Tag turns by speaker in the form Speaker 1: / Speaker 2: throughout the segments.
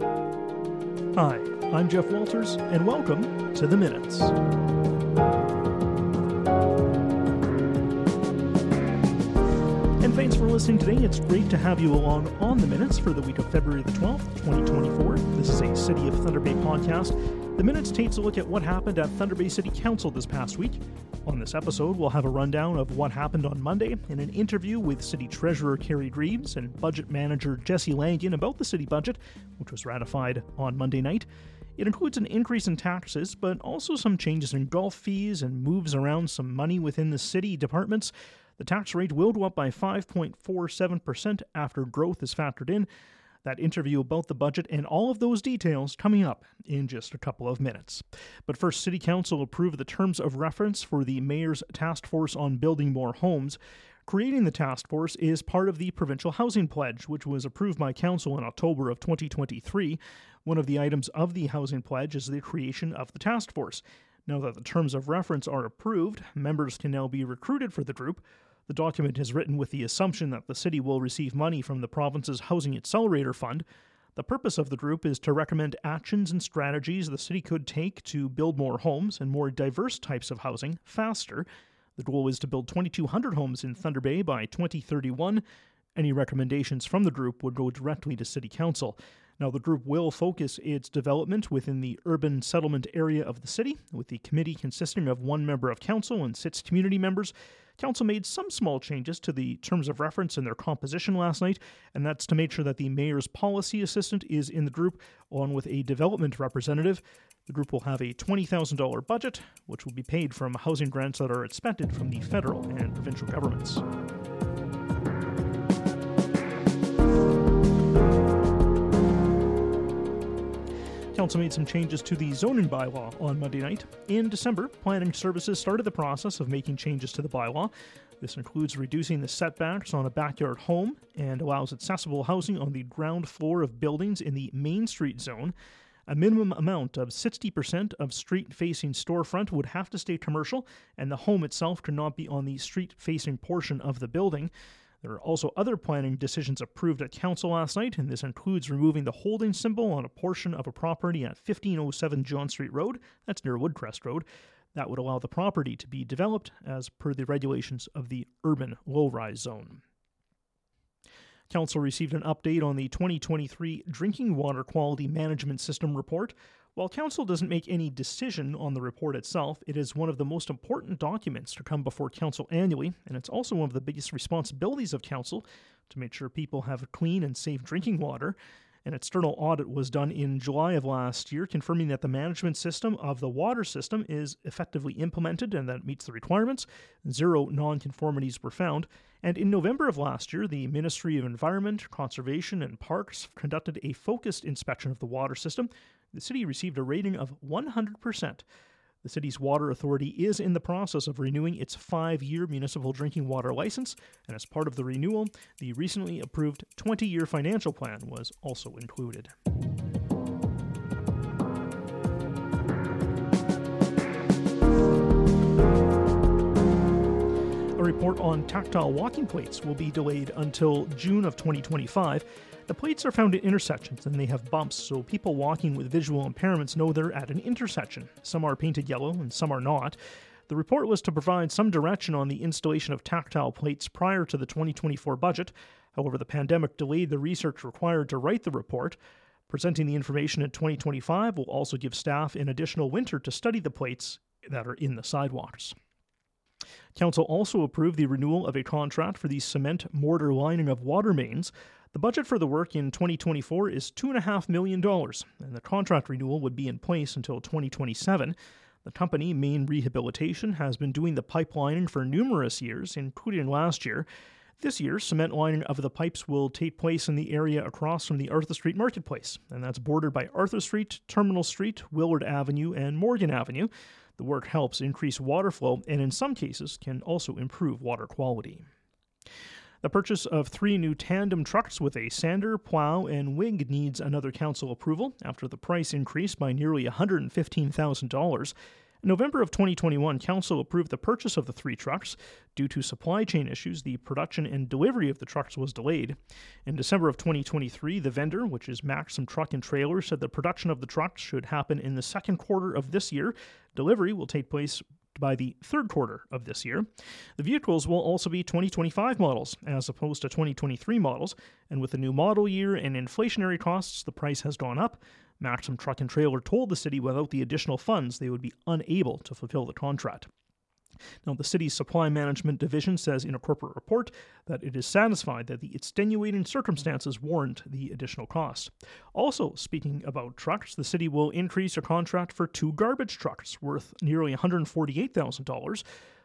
Speaker 1: Hi, I'm Jeff Walters, and welcome to the Minutes. And thanks for listening today. It's great to have you along on the Minutes for the week of February the 12th, 2024. This is a City of Thunder Bay podcast. The Minutes takes a look at what happened at Thunder Bay City Council this past week. On this episode, we'll have a rundown of what happened on Monday and an interview with City Treasurer Keri Greaves and Budget Manager Jesse Langen about the city budget, which was ratified on Monday night. It includes an increase in taxes, but also some changes in golf fees and moves around some money within the city departments. The tax rate will go up by 5.47% after growth is factored in. That interview about the budget and all of those details coming up in just a couple of minutes. But first, City Council approved the terms of reference for the Mayor's Task Force on Building More Homes. Creating the task force is part of the Provincial Housing Pledge, which was approved by Council in October of 2023. One of the items of the Housing Pledge is the creation of the task force. Now that the terms of reference are approved, members can now be recruited for the group. The document is written with the assumption that the city will receive money from the province's Housing Accelerator Fund. The purpose of the group is to recommend actions and strategies the city could take to build more homes and more diverse types of housing faster. The goal is to build 2,200 homes in Thunder Bay by 2031. Any recommendations from the group would go directly to City Council. Now, the group will focus its development within the urban settlement area of the city, with the committee consisting of one member of council and six community members. Council made some small changes to the terms of reference in their composition last night, and that's to make sure that the mayor's policy assistant is in the group, along with a development representative. The group will have a $20,000 budget, which will be paid from housing grants that are expected from the federal and provincial governments. Council made some changes to the zoning bylaw on Monday night. In December, Planning Services started the process of making changes to the bylaw. This includes reducing the setbacks on a backyard home and allows accessible housing on the ground floor of buildings in the Main Street zone. A minimum amount of 60% of street facing storefront would have to stay commercial, and the home itself could not be on the street facing portion of the building. There are also other planning decisions approved at Council last night, and this includes removing the holding symbol on a portion of a property at 1507 John Street Road, that's near Woodcrest Road. That would allow the property to be developed as per the regulations of the urban low rise zone. Council received an update on the 2023 Drinking Water Quality Management System report. While Council doesn't make any decision on the report itself, it is one of the most important documents to come before Council annually, and it's also one of the biggest responsibilities of Council to make sure people have clean and safe drinking water. An external audit was done in July of last year, confirming that the management system of the water system is effectively implemented and that it meets the requirements. Zero nonconformities were found. And in November of last year, the Ministry of Environment, Conservation, and Parks conducted a focused inspection of the water system. The city received a rating of 100%. The city's water authority is in the process of renewing its five year municipal drinking water license, and as part of the renewal, the recently approved 20 year financial plan was also included. Report on tactile walking plates will be delayed until June of 2025. The plates are found at intersections and they have bumps, so people walking with visual impairments know they're at an intersection. Some are painted yellow and some are not. The report was to provide some direction on the installation of tactile plates prior to the 2024 budget. However, the pandemic delayed the research required to write the report. Presenting the information in 2025 will also give staff an additional winter to study the plates that are in the sidewalks. Council also approved the renewal of a contract for the cement mortar lining of water mains. The budget for the work in 2024 is $2.5 million, and the contract renewal would be in place until 2027. The company, Main Rehabilitation, has been doing the pipelining for numerous years, including last year. This year, cement lining of the pipes will take place in the area across from the Arthur Street Marketplace, and that's bordered by Arthur Street, Terminal Street, Willard Avenue, and Morgan Avenue. The work helps increase water flow and, in some cases, can also improve water quality. The purchase of three new tandem trucks with a sander, plow, and wing needs another council approval after the price increased by nearly $115,000. In November of 2021, Council approved the purchase of the three trucks. Due to supply chain issues, the production and delivery of the trucks was delayed. In December of 2023, the vendor, which is Maxim Truck and Trailer, said the production of the trucks should happen in the second quarter of this year. Delivery will take place by the third quarter of this year. The vehicles will also be 2025 models as opposed to 2023 models, and with the new model year and inflationary costs, the price has gone up. Maxim Truck and Trailer told the city without the additional funds they would be unable to fulfill the contract. Now, the city's supply management division says in a corporate report that it is satisfied that the extenuating circumstances warrant the additional cost. Also, speaking about trucks, the city will increase a contract for two garbage trucks worth nearly $148,000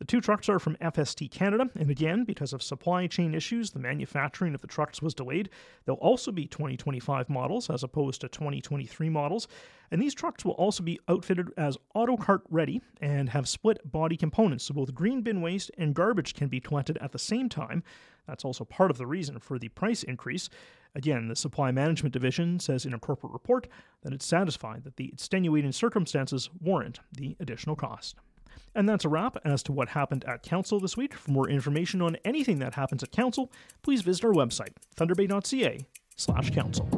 Speaker 1: the two trucks are from FST Canada, and again, because of supply chain issues, the manufacturing of the trucks was delayed. They'll also be 2025 models as opposed to 2023 models, and these trucks will also be outfitted as autocart ready and have split body components, so both green bin waste and garbage can be collected at the same time. That's also part of the reason for the price increase. Again, the Supply Management Division says in a corporate report that it's satisfied that the extenuating circumstances warrant the additional cost. And that's a wrap as to what happened at Council this week. For more information on anything that happens at Council, please visit our website, thunderbay.ca slash council.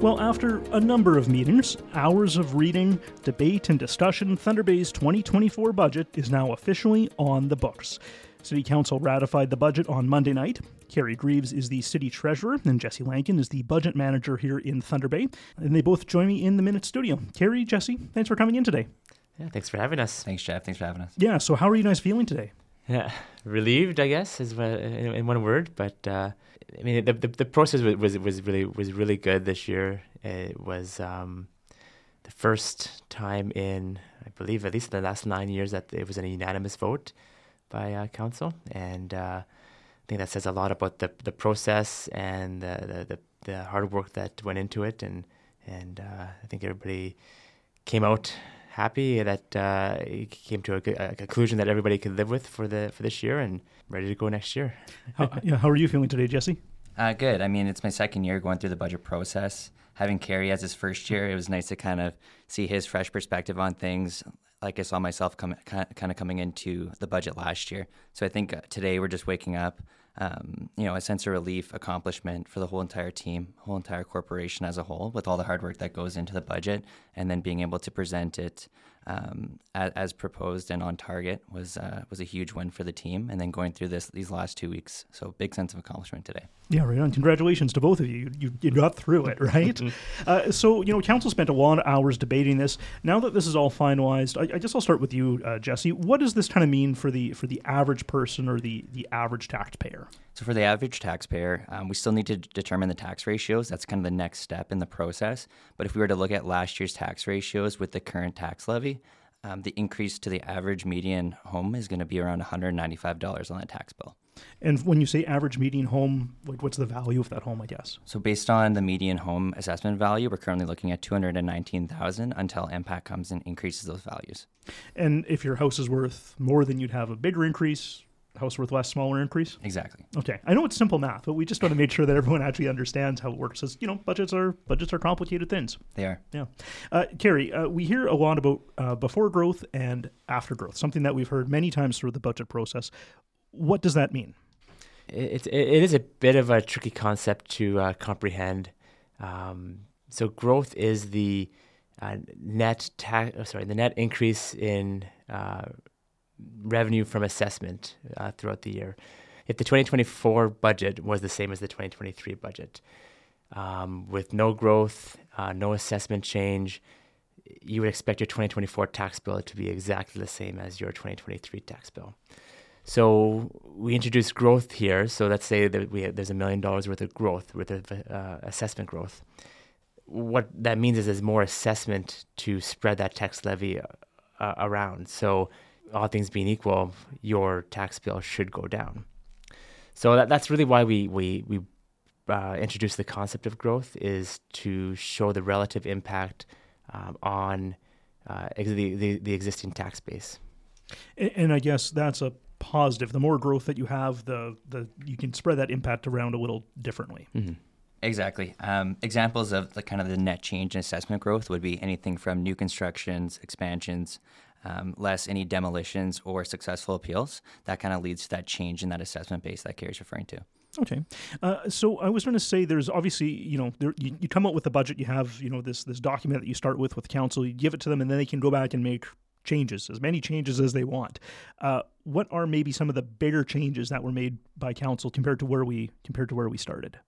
Speaker 1: Well, after a number of meetings, hours of reading, debate, and discussion, Thunder Bay's 2024 budget is now officially on the books. City Council ratified the budget on Monday night. Keri Greaves is the city treasurer, and Jesse Langen is the budget manager here in Thunder Bay. And they both join me in the Minute Studio. Keri, Jesse, thanks for coming in today.
Speaker 2: Yeah, thanks for having us.
Speaker 3: Thanks, Jeff. Thanks for having us.
Speaker 1: Yeah, so how are you guys feeling today?
Speaker 2: Yeah, relieved, I guess, is in one word. But uh, I mean, the, the, the process was, was was really was really good this year. It was um, the first time in, I believe, at least the last nine years that it was a unanimous vote by uh, council, and uh, I think that says a lot about the the process and the the, the, the hard work that went into it, and and uh, I think everybody came out happy that uh, it came to a, a, conclusion that everybody could live with for the for this year and ready to go next year.
Speaker 1: how, yeah, how are you feeling today, Jesse?
Speaker 3: Uh, good. I mean, it's my second year going through the budget process. Having Keri as his first year, it was nice to kind of see his fresh perspective on things like I saw myself come, kind of coming into the budget last year. So I think uh, today we're just waking up, um, you know, a sense of relief, accomplishment for the whole entire team, whole entire corporation as a whole, with all the hard work that goes into the budget, and then being able to present it um, as, as, proposed and on target was uh, was a huge win for the team. And then going through this these last two weeks, so big sense of accomplishment today.
Speaker 1: Yeah, right on. Congratulations to both of you. You, you got through it, right? uh, so you know, council spent a lot of hours debating this. Now that this is all finalized, I, I guess I'll start with you, uh, Jesse. What does this kind of mean for the for the average person or the the average taxpayer?
Speaker 3: So for the average taxpayer, um, we still need to determine the tax ratios. That's kind of the next step in the process. But if we were to look at last year's tax ratios with the current tax levy, um, the increase to the average median home is going to be around $195 on that tax bill.
Speaker 1: And when you say average median home, like what's the value of that home, I guess?
Speaker 3: So based on the median home assessment value, we're currently looking at 219,000 until MPAC comes and increases those values.
Speaker 1: And if your house is worth more than you'd have a bigger increase, house worth less, smaller increase?
Speaker 3: Exactly.
Speaker 1: Okay. I know it's simple math, but we just want to make sure that everyone actually understands how it works. As you know, budgets are budgets are complicated things.
Speaker 3: They are.
Speaker 1: Yeah. Uh, Keri, uh, we hear a lot about uh, before growth and after growth, something that we've heard many times through the budget process. What does that mean?
Speaker 2: It, it, it is a bit of a tricky concept to uh, comprehend. Um, so growth is the uh, net tax, oh, sorry, the net increase in uh, revenue from assessment uh, throughout the year. If the 2024 budget was the same as the 2023 budget, um, with no growth, uh, no assessment change, you would expect your 2024 tax bill to be exactly the same as your 2023 tax bill. So we introduced growth here. So let's say that we have, there's a million dollars worth of growth, worth of uh, assessment growth. What that means is there's more assessment to spread that tax levy uh, around. So all things being equal, your tax bill should go down. So that, that's really why we we we uh, introduced the concept of growth is to show the relative impact um, on uh, the, the, the existing tax base.
Speaker 1: And, and, I guess that's a positive. The more growth that you have, the the you can spread that impact around a little differently.
Speaker 2: Mm-hmm.
Speaker 3: Exactly. Um, examples of the kind of the net change in assessment growth would be anything from new constructions, expansions, um, less any demolitions or successful appeals. That kind of leads to that change in that assessment base that Keri's referring to.
Speaker 1: Okay, uh, so I was going to say there's obviously you know there, you, you come up with a budget, you have you know this this document that you start with with council, you give it to them, and then they can go back and make changes, as many changes as they want. Uh, what are maybe some of the bigger changes that were made by council compared to where we compared to where we started?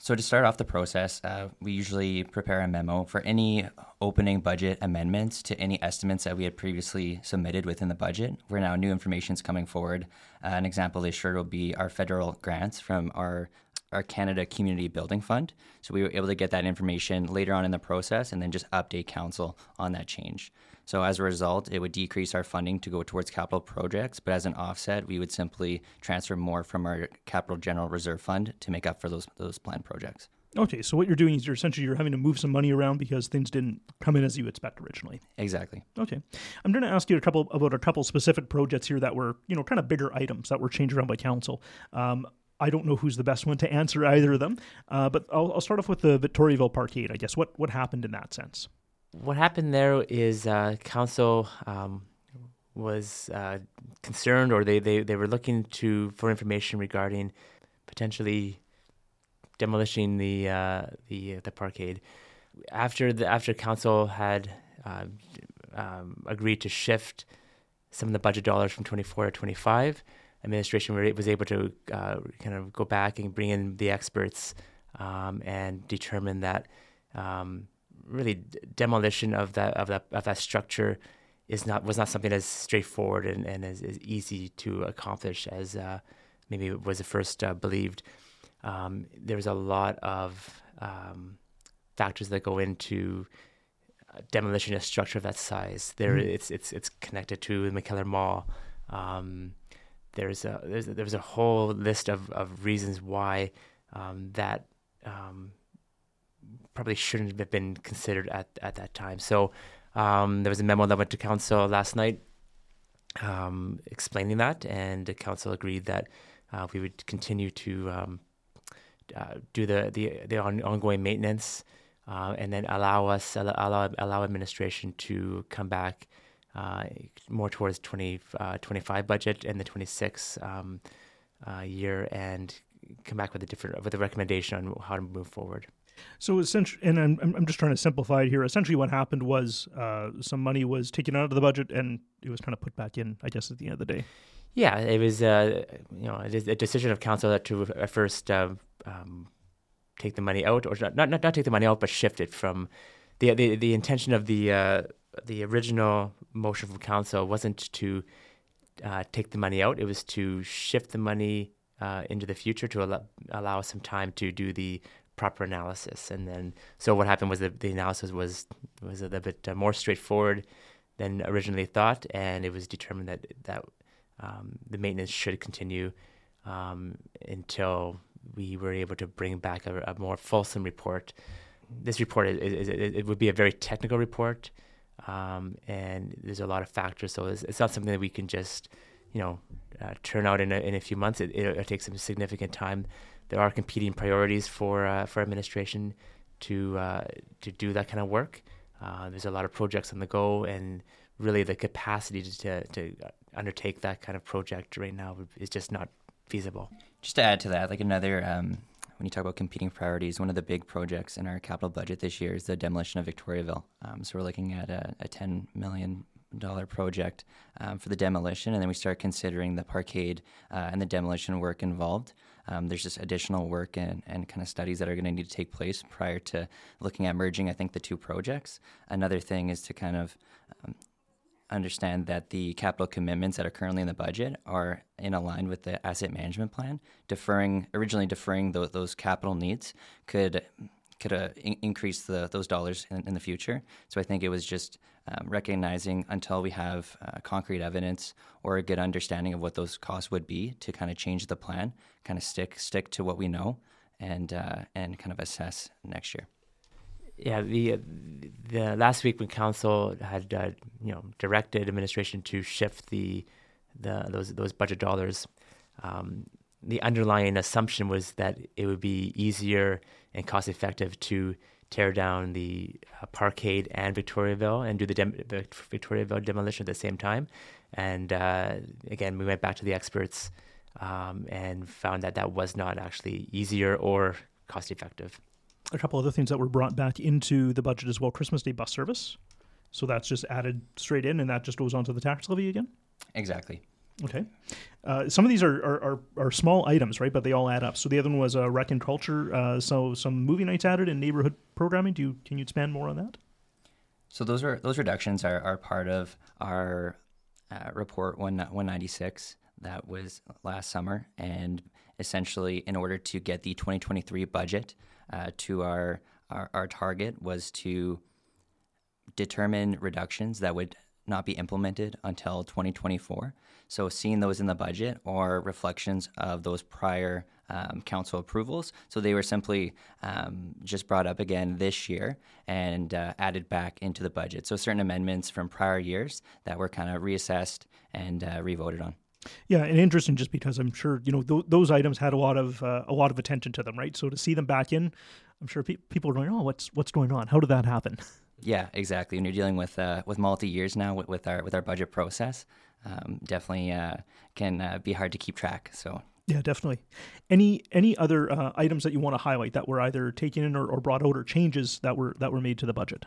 Speaker 3: So to start off the process, uh, we usually prepare a memo for any opening budget amendments to any estimates that we had previously submitted within the budget. Where now new information is coming forward. Uh, an example this year will be our federal grants from our our Canada Community Building Fund. So we were able to get that information later on in the process and then just update council on that change. So as a result, it would decrease our funding to go towards capital projects, but as an offset, we would simply transfer more from our capital general reserve fund to make up for those those planned projects.
Speaker 1: Okay, so what you're doing is you're essentially you're having to move some money around because things didn't come in as you expect originally.
Speaker 3: Exactly.
Speaker 1: Okay, I'm going to ask you a couple about a couple specific projects here that were you know kind of bigger items that were changed around by council. Um, I don't know who's the best one to answer either of them, uh, but I'll, I'll, start off with the Victoriaville Parkade. I guess what what happened in that sense
Speaker 2: what happened there is uh, council um, was uh, concerned, or they, they, they were looking to for information regarding potentially demolishing the uh, the the parkade. After the after council had uh, um, agreed to shift some of the budget dollars from 24 to 25, administration was able to uh, kind of go back and bring in the experts um, and determine that. Um, really demolition of that of that of that structure is not was not something as straightforward and, and as, as easy to accomplish as uh, maybe was at first uh, believed. Um, there's a lot of um, factors that go into uh, demolition of a structure of that size. There, mm. it's it's it's connected to the McKellar Mall. Um, there's a there's a, there's a whole list of, of reasons why um, that um, probably shouldn't have been considered at, at that time. So um, there was a memo that went to council last night um, explaining that, and the council agreed that uh, we would continue to um, uh, do the the, the on, ongoing maintenance, uh, and then allow us allow allow administration to come back uh, more towards 20, uh, 25 budget and the 26 um, uh, year, and come back with a different with a recommendation on how to move forward.
Speaker 1: So essentially, and I'm, I'm just trying to simplify it here. Essentially, what happened was uh, some money was taken out of the budget and it was kind of put back in. I guess at the end of the day.
Speaker 2: Yeah, it was uh, you know a decision of council to at first uh, um, take the money out, or not, not not take the money out, but shift it from the the, the intention of the uh, the original motion from council wasn't to uh, take the money out; it was to shift the money uh, into the future to allow, allow some time to do the proper analysis. And then, so what happened was that the analysis was was a little bit uh, more straightforward than originally thought, and it was determined that that um, the maintenance should continue um, until we were able to bring back a, a more fulsome report. This report is, is, is, it would be a very technical report, um, and there's a lot of factors. So it's, it's, not something that we can just, you know, uh, turn out in a, in a few months. It, it, it takes some significant time there are competing priorities for uh, for administration to uh, to do that kind of work. Uh, there's a lot of projects on the go, and really the capacity to, to undertake that kind of project right now is just not feasible.
Speaker 3: Just to add to that, like another. Um, when you talk about competing priorities, one of the big projects in our capital budget this year is the demolition of Victoriaville. Um, so we're looking at a, a $10 million project um, for the demolition, and then we start considering the parkade uh, and the demolition work involved. Um, there's just additional work and, and kind of studies that are going to need to take place prior to looking at merging, I think, the two projects. Another thing is to kind of understand that the capital commitments that are currently in the budget are in line with the asset management plan. Deferring originally deferring th- those capital needs could could uh, in- increase the, those dollars in, in, the future. So I think it was just um, recognizing until we have uh, concrete evidence or a good understanding of what those costs would be to kind of change the plan, kind of stick stick to what we know, and uh, and kind of assess next year.
Speaker 2: Yeah, the the last week when council had uh, you know directed administration to shift the the those those budget dollars. Um, the underlying assumption was that it would be easier and cost effective to tear down the uh, Parkade and Victoriaville and do the dem- Victoriaville demolition at the same time. And uh, again, we went back to the experts um, and found that that was not actually easier or cost effective.
Speaker 1: A couple other things that were brought back into the budget as well Christmas Day bus service. So that's just added straight in and that just goes onto the tax levy again?
Speaker 3: Exactly.
Speaker 1: Okay. Uh, some of these are, are, are, are, small items, right? But they all add up. So the other one was uh, rec and culture. Uh, so some movie nights added and neighborhood programming. Do you, can you expand more on that?
Speaker 3: So those are those reductions are, are part of our uh, report one 196 that was last summer, and essentially in order to get the 2023 budget uh, to our, our our target was to determine reductions that would not be implemented until 2024. So, seeing those in the budget are reflections of those prior um, council approvals. So, they were simply um, just brought up again this year and uh, added back into the budget. So, certain amendments from prior years that were kind of reassessed and uh, revoted on.
Speaker 1: Yeah, and interesting just because I'm sure you know th- those items had a lot of uh, a lot of attention to them, right? So to see them back in, I'm sure pe- people are going, "Oh, what's what's going on? How did that happen?"
Speaker 3: Yeah, exactly. And you're dealing with uh, with multi years now with, with, our with our budget process. Um, definitely uh, can uh, be hard to keep track. So
Speaker 1: yeah, definitely. Any any other uh, items that you want to highlight that were either taken in or, or, brought out, or changes that were that were made to the budget?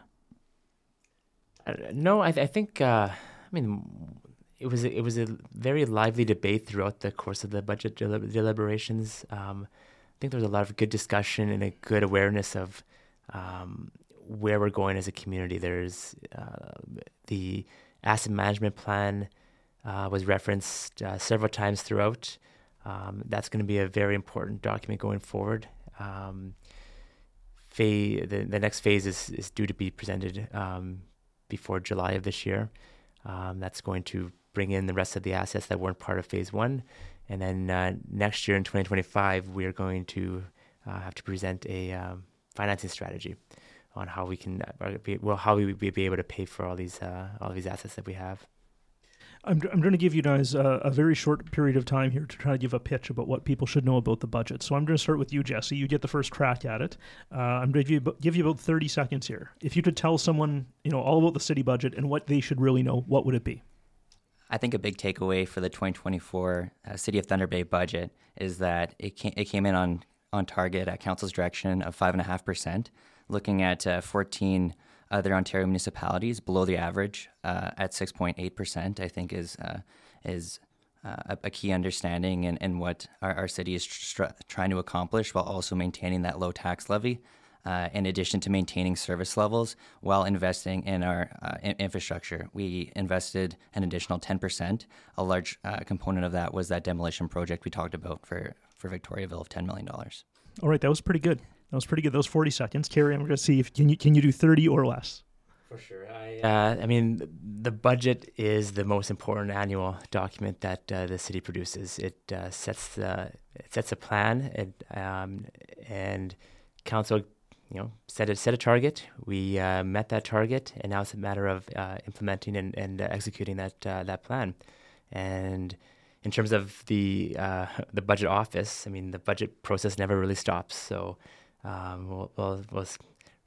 Speaker 2: Uh, no, I, th- I think uh, I mean it was a, it was a very lively debate throughout the course of the budget deliberations. Um, I think there was a lot of good discussion and a good awareness of um, where we're going as a community. There's uh, the asset management plan uh, was referenced uh, several times throughout. Um, that's going to be a very important document going forward. Um, the, the next phase is, is due to be presented um, before July of this year. Um, that's going to bring in the rest of the assets that weren't part of phase one. And then uh, next year in 2025, we are going to uh, have to present a um, financing strategy on how we can uh, be, well how we would be able to pay for all these uh, all these assets that we have.
Speaker 1: I'm, I'm going to give you guys a, a, very short period of time here to try to give a pitch about what people should know about the budget. So I'm going to start with you, Jesse. You get the first crack at it. Uh, I'm going to give you, give you about 30 seconds here. If you could tell someone, you know, all about the city budget and what they should really know, what would it be?
Speaker 3: I think a big takeaway for the 2024 uh, City of Thunder Bay budget is that it came, it came in on on target at council's direction of five and a half percent looking at uh, 14 other Ontario municipalities below the average uh, at 6.8%, I think is uh, is uh, a, key understanding and in, in, what our, our city is tr- trying to accomplish while also maintaining that low tax levy. Uh, in addition to maintaining service levels while investing in our uh, in- infrastructure. We invested an additional 10%. A large uh, component of that was that demolition project we talked about for, for Victoriaville of $10 million.
Speaker 1: All right, that was pretty good. That was pretty good. Those forty seconds. Keri, I'm going to see if can you can you do thirty or less.
Speaker 2: For sure. I, uh, I mean, the budget is the most important annual document that uh, the city produces. It uh, sets the it sets a plan, it, um, and council, you know, set a set a target. We uh, met that target, and now it's a matter of uh, implementing and, and executing that uh, that plan. And in terms of the the budget office, I mean, the budget process never really stops. So um, we'll, we'll, we'll,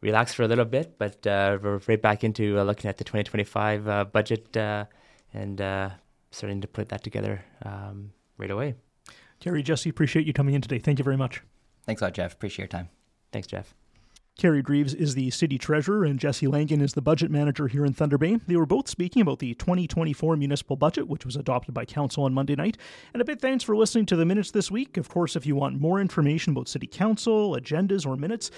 Speaker 2: relax for a little bit, but uh, we're right back into uh, looking at the 2025 uh, budget uh, and uh, starting to put that together um, right away.
Speaker 1: Keri, Jesse, appreciate you coming in today. Thank you very much.
Speaker 3: Thanks a lot, Jeff. Appreciate your time.
Speaker 2: Thanks, Jeff.
Speaker 1: Keri Greaves is the city treasurer and Jesse Langen is the budget manager here in Thunder Bay. They were both speaking about the 2024 municipal budget, which was adopted by council on Monday night. And a big thanks for listening to the minutes this week. Of course, if you want more information about city council, agendas, or minutes,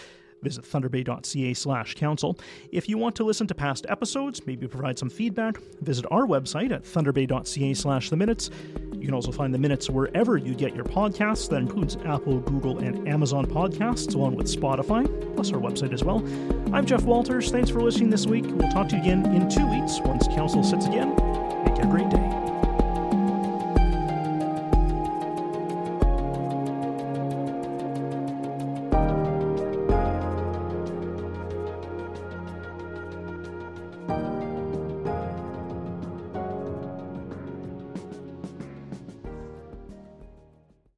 Speaker 1: Visit thunderbay.ca slash council. If you want to listen to past episodes, maybe provide some feedback, visit our website at thunderbay.ca slash the minutes. You can also find the minutes wherever you get your podcasts. That includes Apple, Google, and Amazon podcasts, along with Spotify, plus our website as well. I'm Jeff Walters. Thanks for listening this week. We'll talk to you again in two weeks once council sits again. Make it a great day.